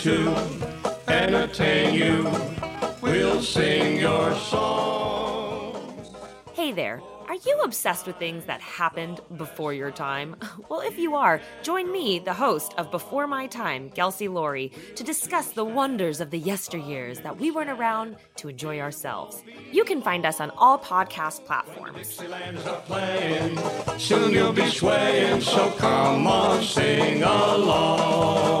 to entertain you. We'll sing your song. Hey there. Are you obsessed with things that happened before your time? Well, if you are, join me, the host of Before My Time, Kelsey Laurie, to discuss the wonders of the yesteryears that we weren't around to enjoy ourselves. You can find us on all podcast platforms. Playing, soon you'll be swaying, so come on, sing along.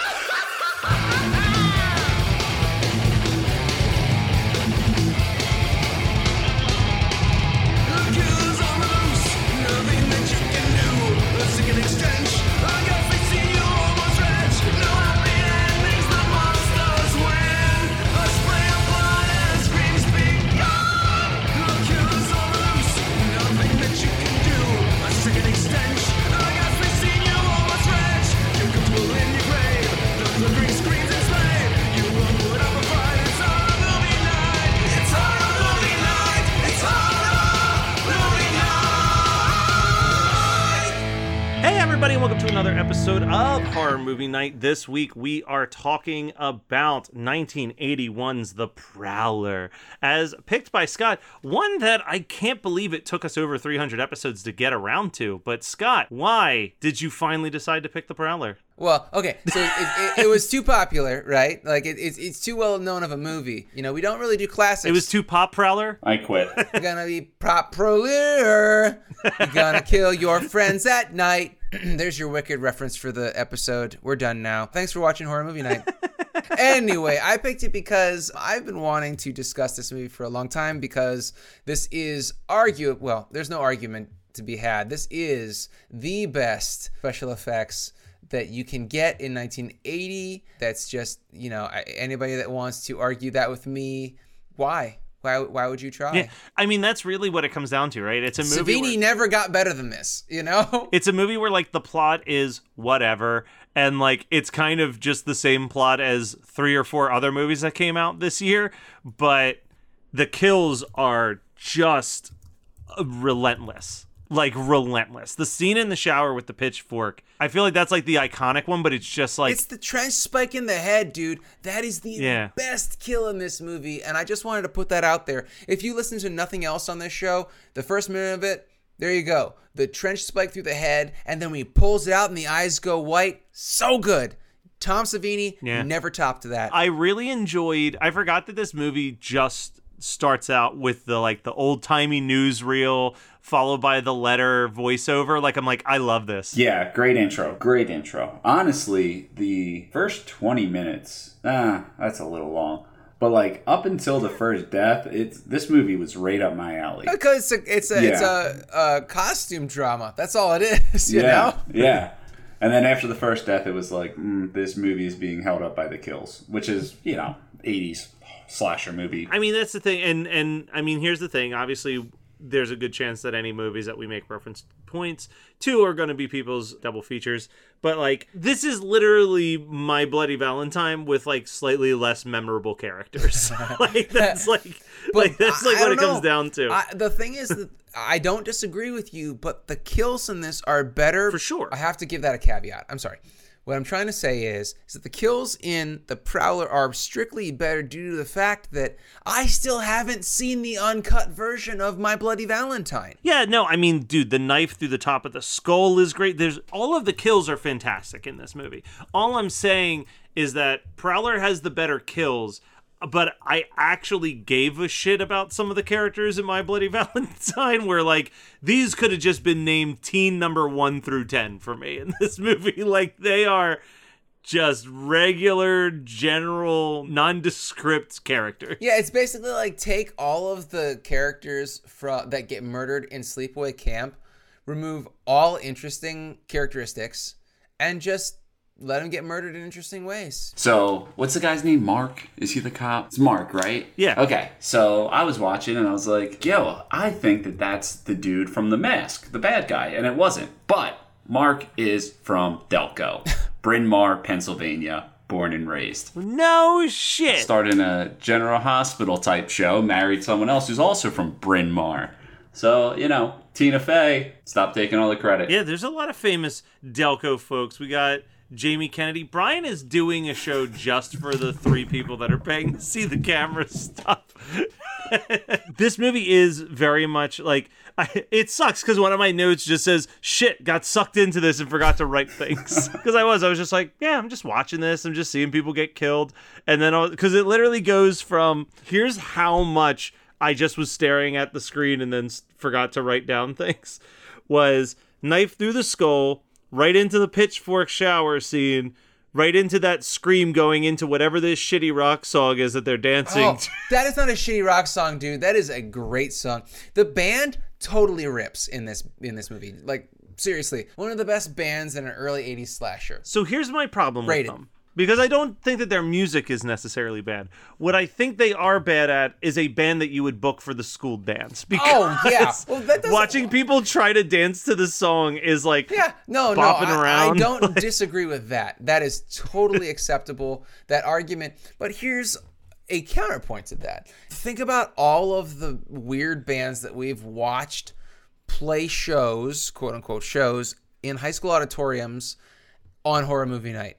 Everybody, and welcome to another episode of Horror Movie Night. This week, we are talking about 1981's The Prowler, as picked by Scott. One that I can't believe it took us over 300 episodes to get around to. But, Scott, why did you finally decide to pick The Prowler? Well, okay, so it, it, it was too popular, right? Like it, it's it's too well known of a movie. You know, we don't really do classics. It was too pop Prowler? I quit. You're gonna be prop prowler. You're gonna kill your friends at night. There's your wicked reference for the episode. We're done now. Thanks for watching Horror Movie Night. anyway, I picked it because I've been wanting to discuss this movie for a long time because this is argue well, there's no argument to be had. This is the best special effects that you can get in 1980. That's just, you know, anybody that wants to argue that with me, why? Why, why would you try? Yeah, I mean, that's really what it comes down to, right? It's a movie. Savini where- never got better than this, you know? it's a movie where like the plot is whatever and like it's kind of just the same plot as three or four other movies that came out this year but the kills are just relentless like relentless the scene in the shower with the pitchfork i feel like that's like the iconic one but it's just like it's the trench spike in the head, dude. That is the Yeah. best kill in this movie, and I just wanted to put that out there. If you listen to nothing else on this show, the first minute of it, there you go. The trench spike through the head, and then when he pulls it out and the eyes go white, so good. Tom Savini Yeah. never topped that. I really enjoyed. I forgot that this movie just starts out with the like the old timey newsreel followed by the letter voiceover. Like I'm like I love this. Yeah, great intro. Great intro. Honestly, the first 20 minutes, ah, that's a little long. But like up until the first death, it's this movie was right up my alley. because it's a it's a, it's a, a costume drama. That's all it is. You yeah, know. yeah. And then after the first death, it was like mm, this movie is being held up by the kills, which is you know 80s slasher movie. I mean that's the thing, and and I mean here's the thing. Obviously, there's a good chance that any movies that we make reference points to are going to be people's double features. But like this is literally my Bloody Valentine with like slightly less memorable characters. like that's like like that's like I- I what it don't comes down to. I, the thing is that I don't disagree with you, but the kills in this are better For sure. I have to give that a caveat. I'm sorry, What I'm trying to say is, is that the kills in The Prowler are strictly better due to the fact that I still haven't seen the uncut version of My Bloody Valentine. Yeah, no, I mean, dude, the knife through the top of the skull is great. There's all of the kills are fantastic in this movie. All I'm saying is that Prowler has the better kills, but I actually gave a shit about some of the characters in My Bloody Valentine where like these could have just been named teen number 1 through 10 for me in this movie. Like they are just regular general nondescript characters. Yeah, it's basically like take all of the characters from that get murdered in Sleepaway Camp, remove all interesting characteristics, and just let him get murdered in interesting ways. So, what's the guy's name? Mark? Is he the cop? It's Mark, right? Yeah. Okay. So, I was watching and I was like, yo, I think that that's the dude from The Mask, the bad guy. And it wasn't. But Mark is from Delco, Bryn Mawr, Pennsylvania, born and raised. No shit. Started in a General Hospital type show, married someone else who's also from Bryn Mawr. So, you know, Tina Fey, stop taking all the credit. Yeah, there's a lot of famous Delco folks. We got Jamie Kennedy. Brian is doing a show just for the three people that are paying to see the camera stuff. this movie is very much like I, it sucks because one of my notes just says shit got sucked into this and forgot to write things because i was i was just like yeah i'm just watching this i'm just seeing people get killed and then because it literally goes from here's how much i just was staring at the screen and then forgot to write down things was knife through the skull right into the pitchfork shower scene right into that scream going into whatever this shitty rock song is that they're dancing Oh, to. that is not a shitty rock song, dude. That is a great song. The band totally rips in this in this movie. Like seriously, one of the best bands in an early '80s slasher. So here's my problem Rated. with them. Because I don't think that their music is necessarily bad. What I think they are bad at is a band that you would book for the school dance. Because Oh, yeah. Well, watching people try to dance to the song is like Yeah, no, no, I, I don't disagree with that. That is totally acceptable. That argument. But here's a counterpoint to that. Think about all of the weird bands that we've watched play shows, quote unquote shows, in high school auditoriums on horror movie night.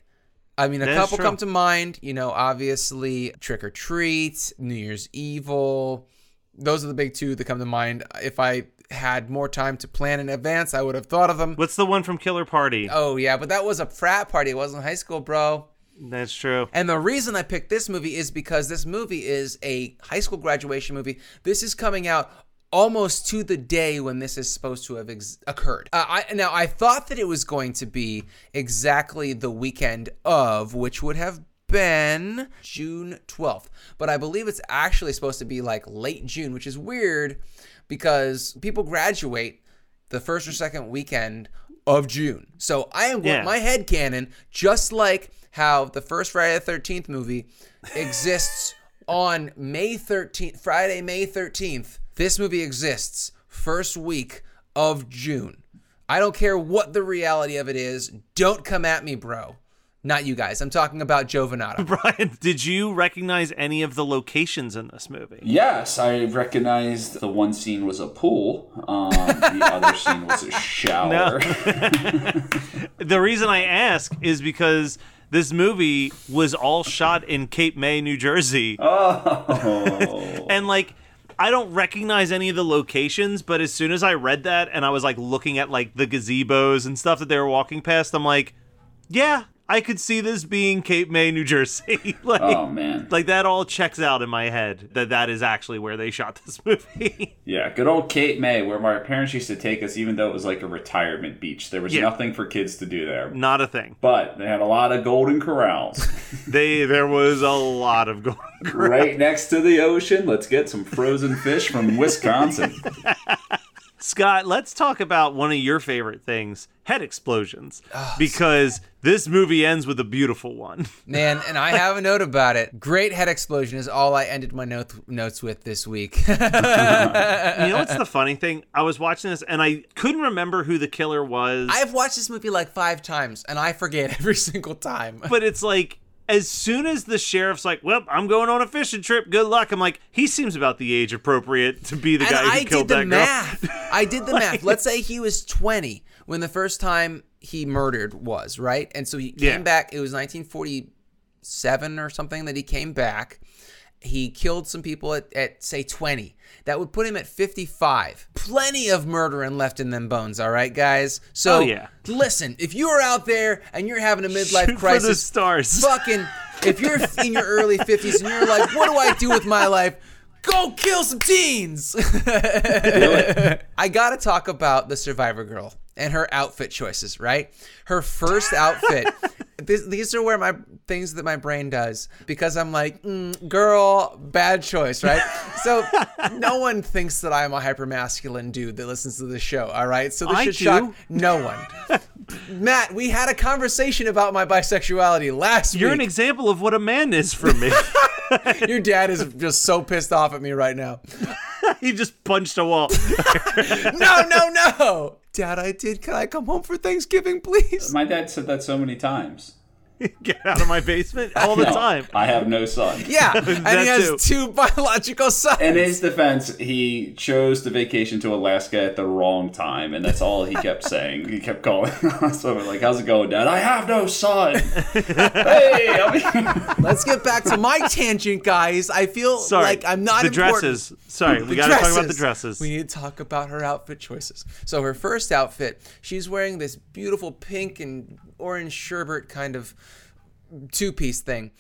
I mean, a couple true. come to mind. You know, obviously Trick or Treat, New Year's Evil. Those are the big two that come to mind. If I had more time to plan in advance, I would have thought of them. What's the one from Killer Party? Oh yeah, but that was a frat party. It wasn't high school, bro. That's true. And the reason I picked this movie is because this movie is a high school graduation movie. This is coming out almost to the day when this is supposed to have ex- occurred. Uh, I now I thought that it was going to be exactly the weekend of, which would have been June 12th. But I believe it's actually supposed to be like late June, which is weird because people graduate the first or second weekend of June. So I am going Yeah. my head canon, just like how the first Friday the 13th movie exists on May 13th, Friday, May 13th. This movie exists first week of June. I don't care what the reality of it is. Don't come at me, bro. Not you guys. I'm talking about Joe Vanato. Brian, did you recognize any of the locations in this movie? Yes, I recognized the one scene was a pool. Um, the other scene was a shower. The reason I ask is because this movie was all shot in Cape May, New Jersey. Oh. and like I don't recognize any of the locations, but as soon as I read that and I was like looking at like the gazebos and stuff that they were walking past, I'm like, yeah, I could see this being Cape May, New Jersey. like, oh man. like that all checks out in my head that that is actually where they shot this movie. Yeah, good old Cape May, where my parents used to take us, even though it was like a retirement beach. There was Yeah. nothing for kids to do there. Not a thing. But they had a lot of golden corrals. They there was a lot of going. right next to the ocean. Let's get some frozen fish from Wisconsin. Scott, let's talk about one of your favorite things, head explosions, Ah, because this movie ends with a beautiful one. Man, and I have a note about it. Great head explosion is all I ended my note, notes with this week. you know what's the funny thing? I was watching this and I couldn't remember who the killer was. I've watched this movie like five times, and I forget every single time. but it's like as soon as the sheriff's like, "Well, I'm going on a fishing trip. Good luck." I'm like, he seems about the age appropriate to be the and guy who killed that girl. I killed did the girl. math. I did the math. Let's say he was 20 when the first time he murdered was, right? And so he came Yeah. back. It was 1947 or something that he came back. He killed some people at, at say 20. That would put him at 55. Plenty of murdering left in them bones, all right, guys? So Oh, yeah. listen, if you are out there and you're having a midlife Shoot for crisis, the stars. fucking if you're in your early 50s and you're like, what do I do with my life? Go kill some teens. I gotta talk about the Survivor girl and her outfit choices, right? Her first outfit. this, these are where my things that my brain does because I'm like, mm, girl, bad choice, right? so no one thinks that I'm a hypermasculine dude that listens to the show, all right? So this I should do. shock no one. Matt, we had a conversation about my bisexuality last week. You're an example of what a man is for me. Your dad is just so pissed off at me right now. he just punched a wall. No, no, no. Dad, I did. Can I come home for Thanksgiving, please? My dad said that so many times. Get out of my basement all the No, time. I have no son. Yeah, and he has too. two biological sons. In his defense, he chose the vacation to Alaska at the wrong time, and that's all he kept saying. He kept calling us over, like, "How's it going, Dad? I have no son." hey, I mean, Let's get back to my tangent, guys. I feel Sorry. like I'm not the important. dresses. Sorry, we got to talk about the dresses. dresses. We need to talk about her outfit choices. So her first outfit, she's wearing this beautiful pink and orange sherbet kind of two-piece thing.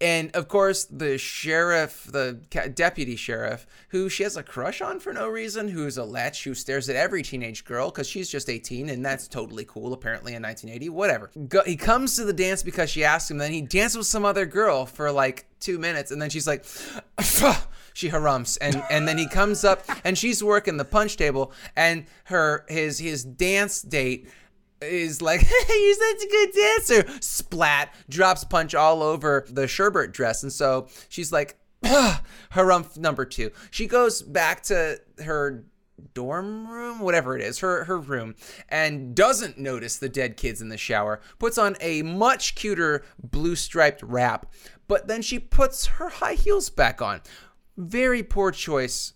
And of course, the sheriff, the deputy sheriff, who she has a crush on for no reason, who's a lech who stares at every teenage girl because she's just 18, and that's totally cool, apparently, in 1980. Whatever. Go- he comes to the dance because she asked him, then he dances with some other girl for like two minutes, and then she's like, she harumps and and then he comes up and she's working the punch table and her his his dance date is like you're such a good dancer. Splat drops punch all over the sherbet dress. And so she's like harumph number two. She goes back to her dorm room whatever it is her her room and doesn't notice the dead kids in the shower. Puts on a much cuter blue striped wrap. But then she puts her high heels back on. Very poor choice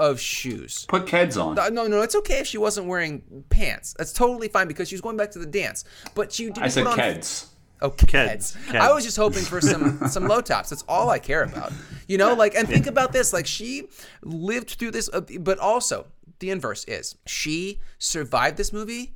of shoes put Keds on. No no it's okay if she wasn't wearing pants that's totally fine because she was going back to the dance but she didn't I said put on Keds. Oh, Keds. Keds. Keds. I was just hoping for some some low tops. That's all I care about. You know, like and think about this. Like she lived through this, uh, but also the inverse is she survived this movie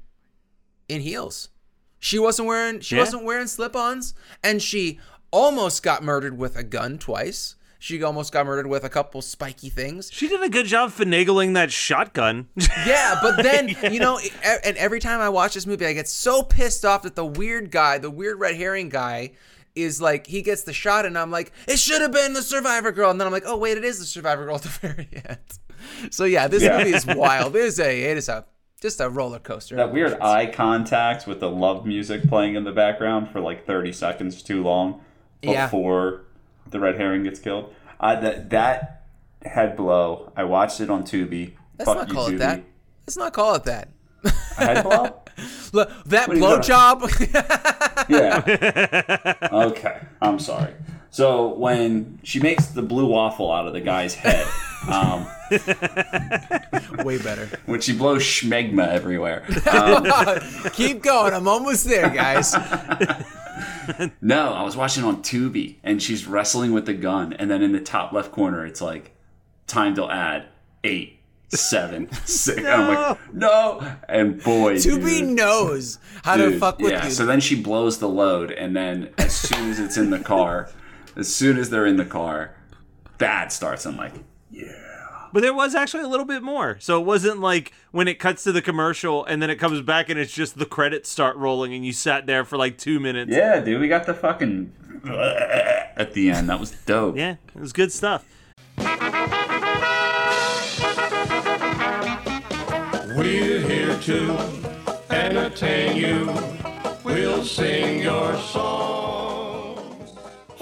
in heels. She wasn't wearing she Yeah. wasn't wearing slip-ons, and she almost got murdered with a gun twice. She almost got murdered with a couple spiky things. She did a good job finagling that shotgun. Yeah, but then you know, e- and every time I watch this movie, I get so pissed off that the weird guy, the weird red herring guy, is like he gets the shot, and I'm like, it should have been the Survivor girl, and then I'm like, oh wait, it is the Survivor girl at the very end. So yeah, this Yeah. movie is wild. It is a, it is a, just a roller coaster. That weird eye contact with the love music playing in the background for like 30 seconds too long Yeah. before the red herring gets killed. Uh, that that head blow. I watched it on Tubi. Let's Fuck not you, call it Tubi. that. Let's not call it that. A head blow? Look, that you blowjob. yeah. Okay. I'm sorry. So when she makes the blue waffle out of the guy's head, um, Way better. when she blows schmegma everywhere. Keep going. I'm almost there, guys. No, I was watching on Tubi, and she's wrestling with the gun, and then in the top left corner, it's like, time to add eight, seven, six. And I'm like, no, and boy, Tubi dude, knows how to fuck with yeah. you. So then she blows the load, and then as soon as it's in the car, as soon as they're in the car, that starts. I'm like, yeah. But there was actually a little bit more. So it wasn't like when it cuts to the commercial and then it comes back and it's just the credits start rolling and you sat there for like two minutes. yeah, dude, we got the fucking at the end. That was dope. Yeah, it was good stuff. We're here to entertain you. We'll sing your song.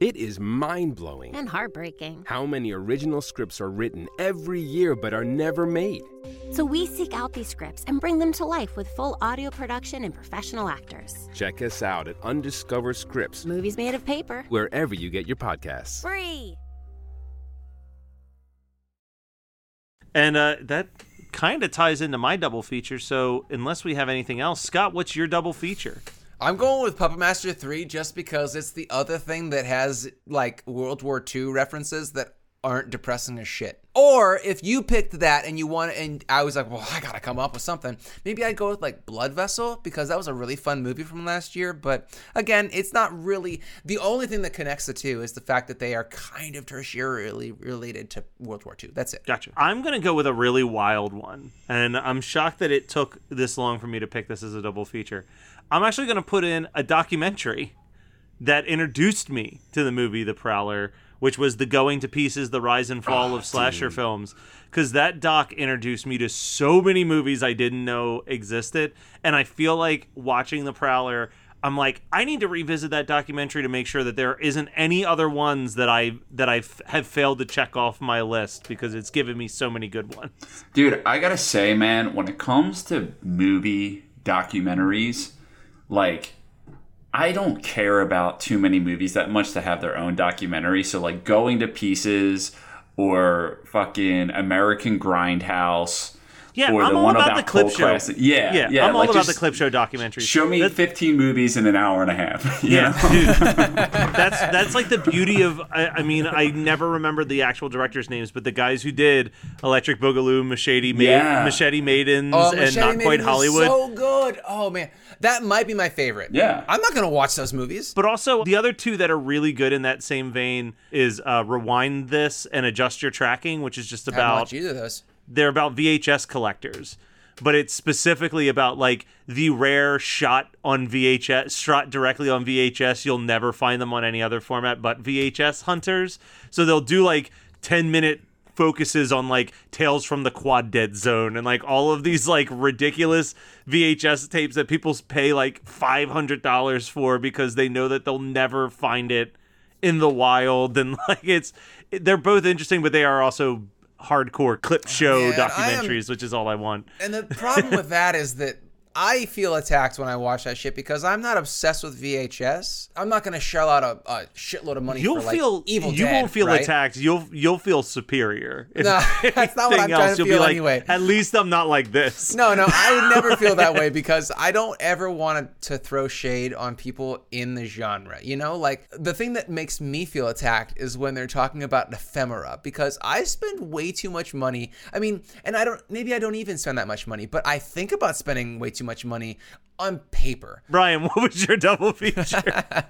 It is mind blowing And heartbreaking. how many original scripts are written every year but are never made. So we seek out these scripts and bring them to life with full audio production and professional actors. Check us out at Undiscovered Scripts, Movies made of paper. wherever you get your podcasts. Free. And uh, that kind of ties into my double feature. So unless we have anything else, Scott, what's your double feature? I'm going with Puppet Master 3 just because it's the other thing that has like World War II references that aren't depressing as shit. Or if you picked that and you want and I was like, well, I gotta come up with something. Maybe I'd go with like Blood Vessel because that was a really fun movie from last year. But again, it's not really the only thing that connects the two is the fact that they are kind of tertiarily related to World War II. That's it. Gotcha. I'm to go with a really wild one. And I'm shocked that it took this long for me to pick this as a double feature. I'm actually to put in a documentary that introduced me to the movie The Prowler, which was the Going to Pieces, the Rise and Fall ah, of slasher films. Because that doc introduced me to so many movies I didn't know existed. And I feel like watching The Prowler, I'm like, I need to revisit that documentary to make sure that there isn't any other ones that I that I have failed to check off my list because it's given me so many good ones. Dude, I gotta say, man, when it comes to movie documentaries, like, I don't care about too many movies that much to have their own documentary. So, like, Going to Pieces or fucking American Grindhouse. Yeah, or I'm the all one about about the clip show. Classic. Yeah, yeah, yeah. I'm all about the clip show documentaries. Show me That- 15 movies in an hour and a half. Yeah, dude. that's that's like the beauty of. I, I mean, I never remembered the actual directors' names, but the guys who did Electric Boogaloo, Machete, Ma- Yeah. Machete Maidens, Oh, and Machete Not Maidens Quite Hollywood. So good. Oh man, that might be my favorite. Yeah. I'm not gonna watch those movies. But also the other two that are really good in that same vein is uh, Rewind This and Adjust Your Tracking, which is just I haven't about watched either of those. They're about VHS collectors, but it's specifically about like the rare shot on VHS, shot directly on VHS. You'll never find them on any other format but VHS hunters. So they'll do like 10 minute focuses on like Tales from the Quadead Zone and like all of these like ridiculous VHS tapes that people pay like $500 for because they know that they'll never find it in the wild and like it's they're both interesting but they are also hardcore clip show man, I am- documentaries which is all I want. And the problem with that is that I feel attacked when I watch that shit because I'm not obsessed with VHS. I'm not gonna shell out a, a shitload of money You'll for like feel Evil you won't feel right? attacked. You'll you'll feel superior. If No, that's not what I'm anything trying to feel like, anyway. At least I'm not like this. No, no, I would never feel that way because I don't ever want to throw shade on people in the genre. You know, like the thing that makes me feel attacked is when they're talking about ephemera because I spend way too much money. I mean, and I don't, maybe I don't even spend that much money, but I think about spending way too much money on paper. Brian, what was your double feature?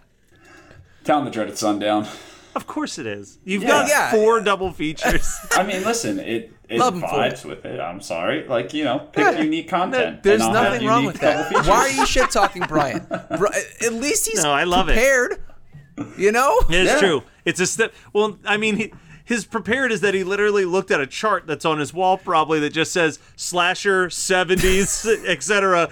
Town the Dreaded Sundown. of course it is. You've Yeah. got Yeah. four double features. I mean, listen, it it Love 'em for vibes with it. I'm sorry, like you know, pick unique content. There's and I'll have nothing wrong unique with that. Why are you shit talking Brian? Bri- at least he's No, I love it. prepared. You know? It's Yeah. true. It's a step. Well, I mean, he, his prepared is that he literally looked at a chart that's on his wall, probably that just says slasher, seventies, etc.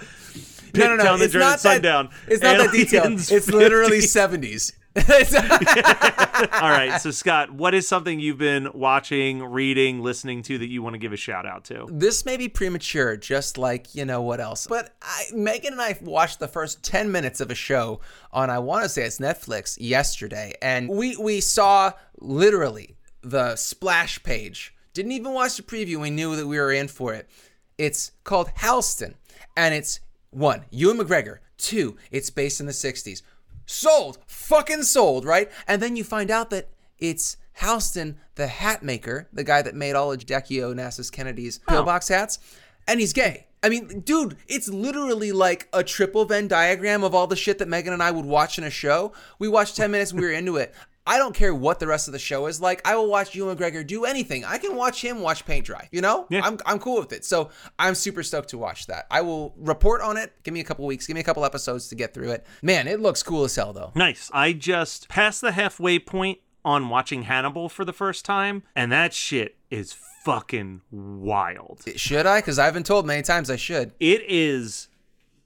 No, no, no. It's not that. It's not that detailed. It's literally 50s. 70s. All right, so Scott, what is something you've been watching, reading, listening to that you want to give a shout out to? this may be premature, just like you know what else. But I, Megan and I watched the first ten minutes of a show on I want to say it's Netflix yesterday, and we we saw literally the splash page. Didn't even watch the preview. We knew that we were in for it. It's called Halston, and it's one Ewan McGregor. Two, it's based in the '60s. Sold, fucking sold, right? And then you find out that it's Halston, the hat maker, the guy that made all of Jackie Onassis Kennedy's pillbox hats, and he's gay. I mean, dude, it's literally like a triple Venn diagram of all the shit that Megan and I would watch in a show. We watched 10 minutes and we were into it. I don't care what the rest of the show is like. I will watch Ewan McGregor do anything. I can watch him watch paint dry. You know, Yeah. I'm I'm cool with it. So I'm super stoked to watch that. I will report on it. Give me a couple weeks. Give me a couple episodes to get through it. Man, it looks cool as hell though. Nice. I just passed the halfway point on watching Hannibal for the first time, and that shit is fucking wild. Should I? Because I've been told many times I should. It is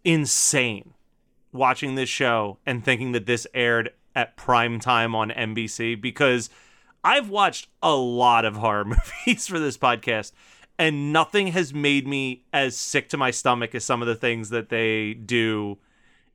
insane watching this show and thinking that this aired at prime time on NBC because I've watched a lot of horror movies for this podcast and nothing has made me as sick to my stomach as some of the things that they do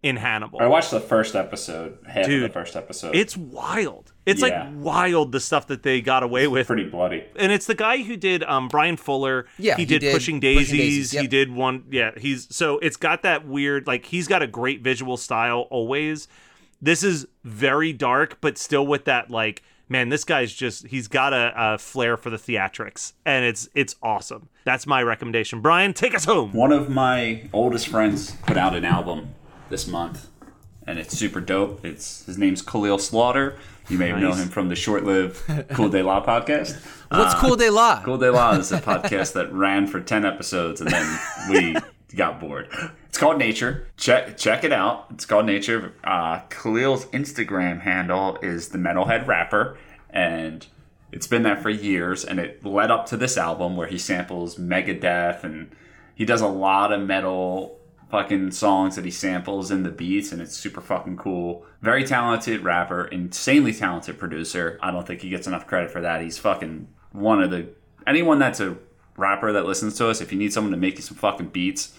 in Hannibal. I watched the first episode, half Dude, of the first episode. It's wild. It's Yeah. like wild the stuff that they got away with. pretty bloody. and it's the guy who did um Bryan Fuller. Yeah, he he did, did Pushing Pushing Daisies. Daisies, He did one. Yeah, he's so it's got that weird like he's got a great visual style always. This is very dark, but still with that like man, this guy's just he's got a, a flair for the theatrics, and it's it's awesome. That's my recommendation. Brian, take us home. One of my oldest friends put out an album this month, and it's super dope. It's his name's Khalil Slaughter. You may know him from the short-lived Cool Day Law podcast. What's uh, Cool Day Law? Cool Day Law is a podcast that ran for ten episodes, and then we got bored. It's called Nature. Check check it out. It's called Nature. Uh, Khalil's Instagram handle is the Metalhead Rapper, and it's been that for years. And it led up to this album where he samples Megadeth, and he does a lot of metal fucking songs that he samples in the beats, and it's super fucking cool. Very talented rapper, insanely talented producer. I don't think he gets enough credit for that. He's fucking one of the anyone that's a rapper that listens to us. If you need someone to make you some fucking beats,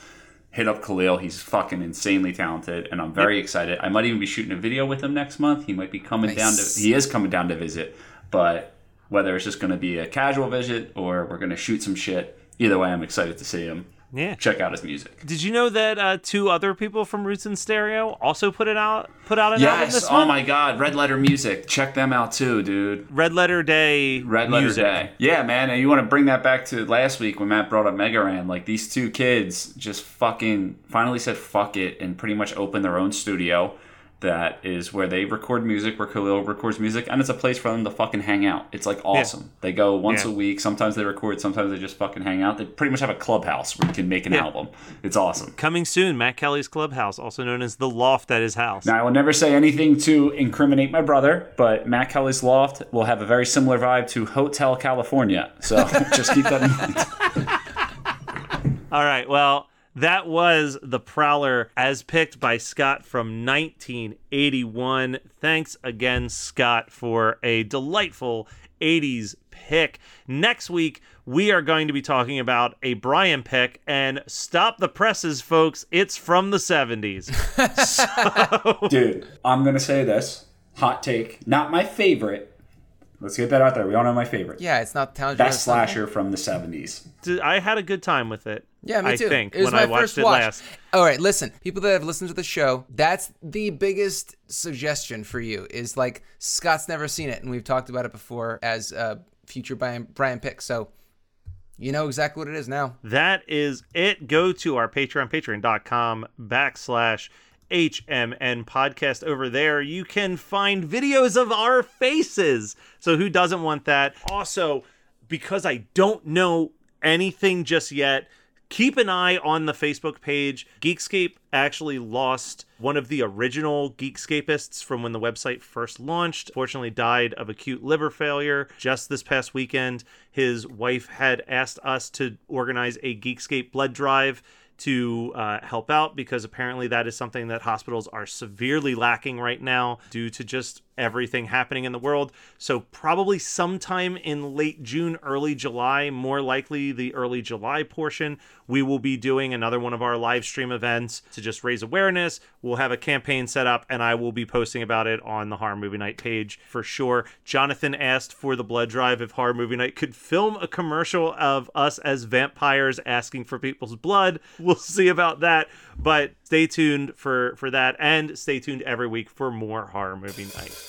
hit up Khalil. He's fucking insanely talented, and I'm very excited. I might even be shooting a video with him next month. He might be coming down to. He is coming down to visit, but whether it's just going to be a casual visit or we're going to shoot some shit, either way, I'm excited to see him. Yeah. Check out his music. Did you know that uh, two other people from Roots and Stereo also put it out put out an album Yes. this Oh month? my God. Red Letter Music. Check them out too, dude. Red Letter Day Red Letter music. Day. Yeah, man. And you want to bring that back to last week when Matt brought up Megaran. Like these two kids just fucking finally said fuck it and pretty much opened their own studio. That is where they record music, where Khalil records music, and it's a place for them to fucking hang out. It's like awesome. They go once Yeah. a week. Sometimes they record, sometimes they just fucking hang out. They pretty much have a clubhouse where you can make an Yeah. album. It's awesome. Coming soon, Matt Kelly's Clubhouse, also known as the Loft at his house. Now, I will never say anything to incriminate my brother, but Matt Kelly's Loft will have a very similar vibe to Hotel California. So just keep that in mind. All right, well, that was The Prowler as picked by Scott from 1981. Thanks again, Scott, for a delightful 80s pick. Next week, we are going to be talking about a Brian pick, and stop the presses, folks. It's from the 70s. Dude, I'm going to say this hot take, not my favorite. Let's get that out there. We all know my favorite. Yeah, it's not Town Best slasher from the 70s. I had a good time with it. Yeah, me too. I think it was when my I watched first it watch. last. All right, listen, people that have listened to the show, that's the biggest suggestion for you is like Scott's never seen it, and we've talked about it before as a future Brian Brian pick. So you know exactly what it is now. That is it. Go to our Patreon, patreon.com backslash HMN podcast over there. You can find videos of our faces. So who doesn't want that? Also, because I don't know anything just yet, keep an eye on the Facebook page. Geekscape actually lost one of the original Geekscapists from when the website first launched. Fortunately, died of acute liver failure just this past weekend. His wife had asked us to organize a Geekscape blood drive to uh, help out because apparently that is something that hospitals are severely lacking right now due to just everything happening in the world. So, probably sometime in late June, early July, more likely the early July portion, we will be doing another one of our live stream events to just raise awareness. We'll have a campaign set up and I will be posting about it on the Horror Movie Night page for sure. Jonathan asked for the blood drive if Horror Movie Night could film a commercial of us as vampires asking for people's blood. We'll see about that, but stay tuned for for that and stay tuned every week for more Horror Movie Night.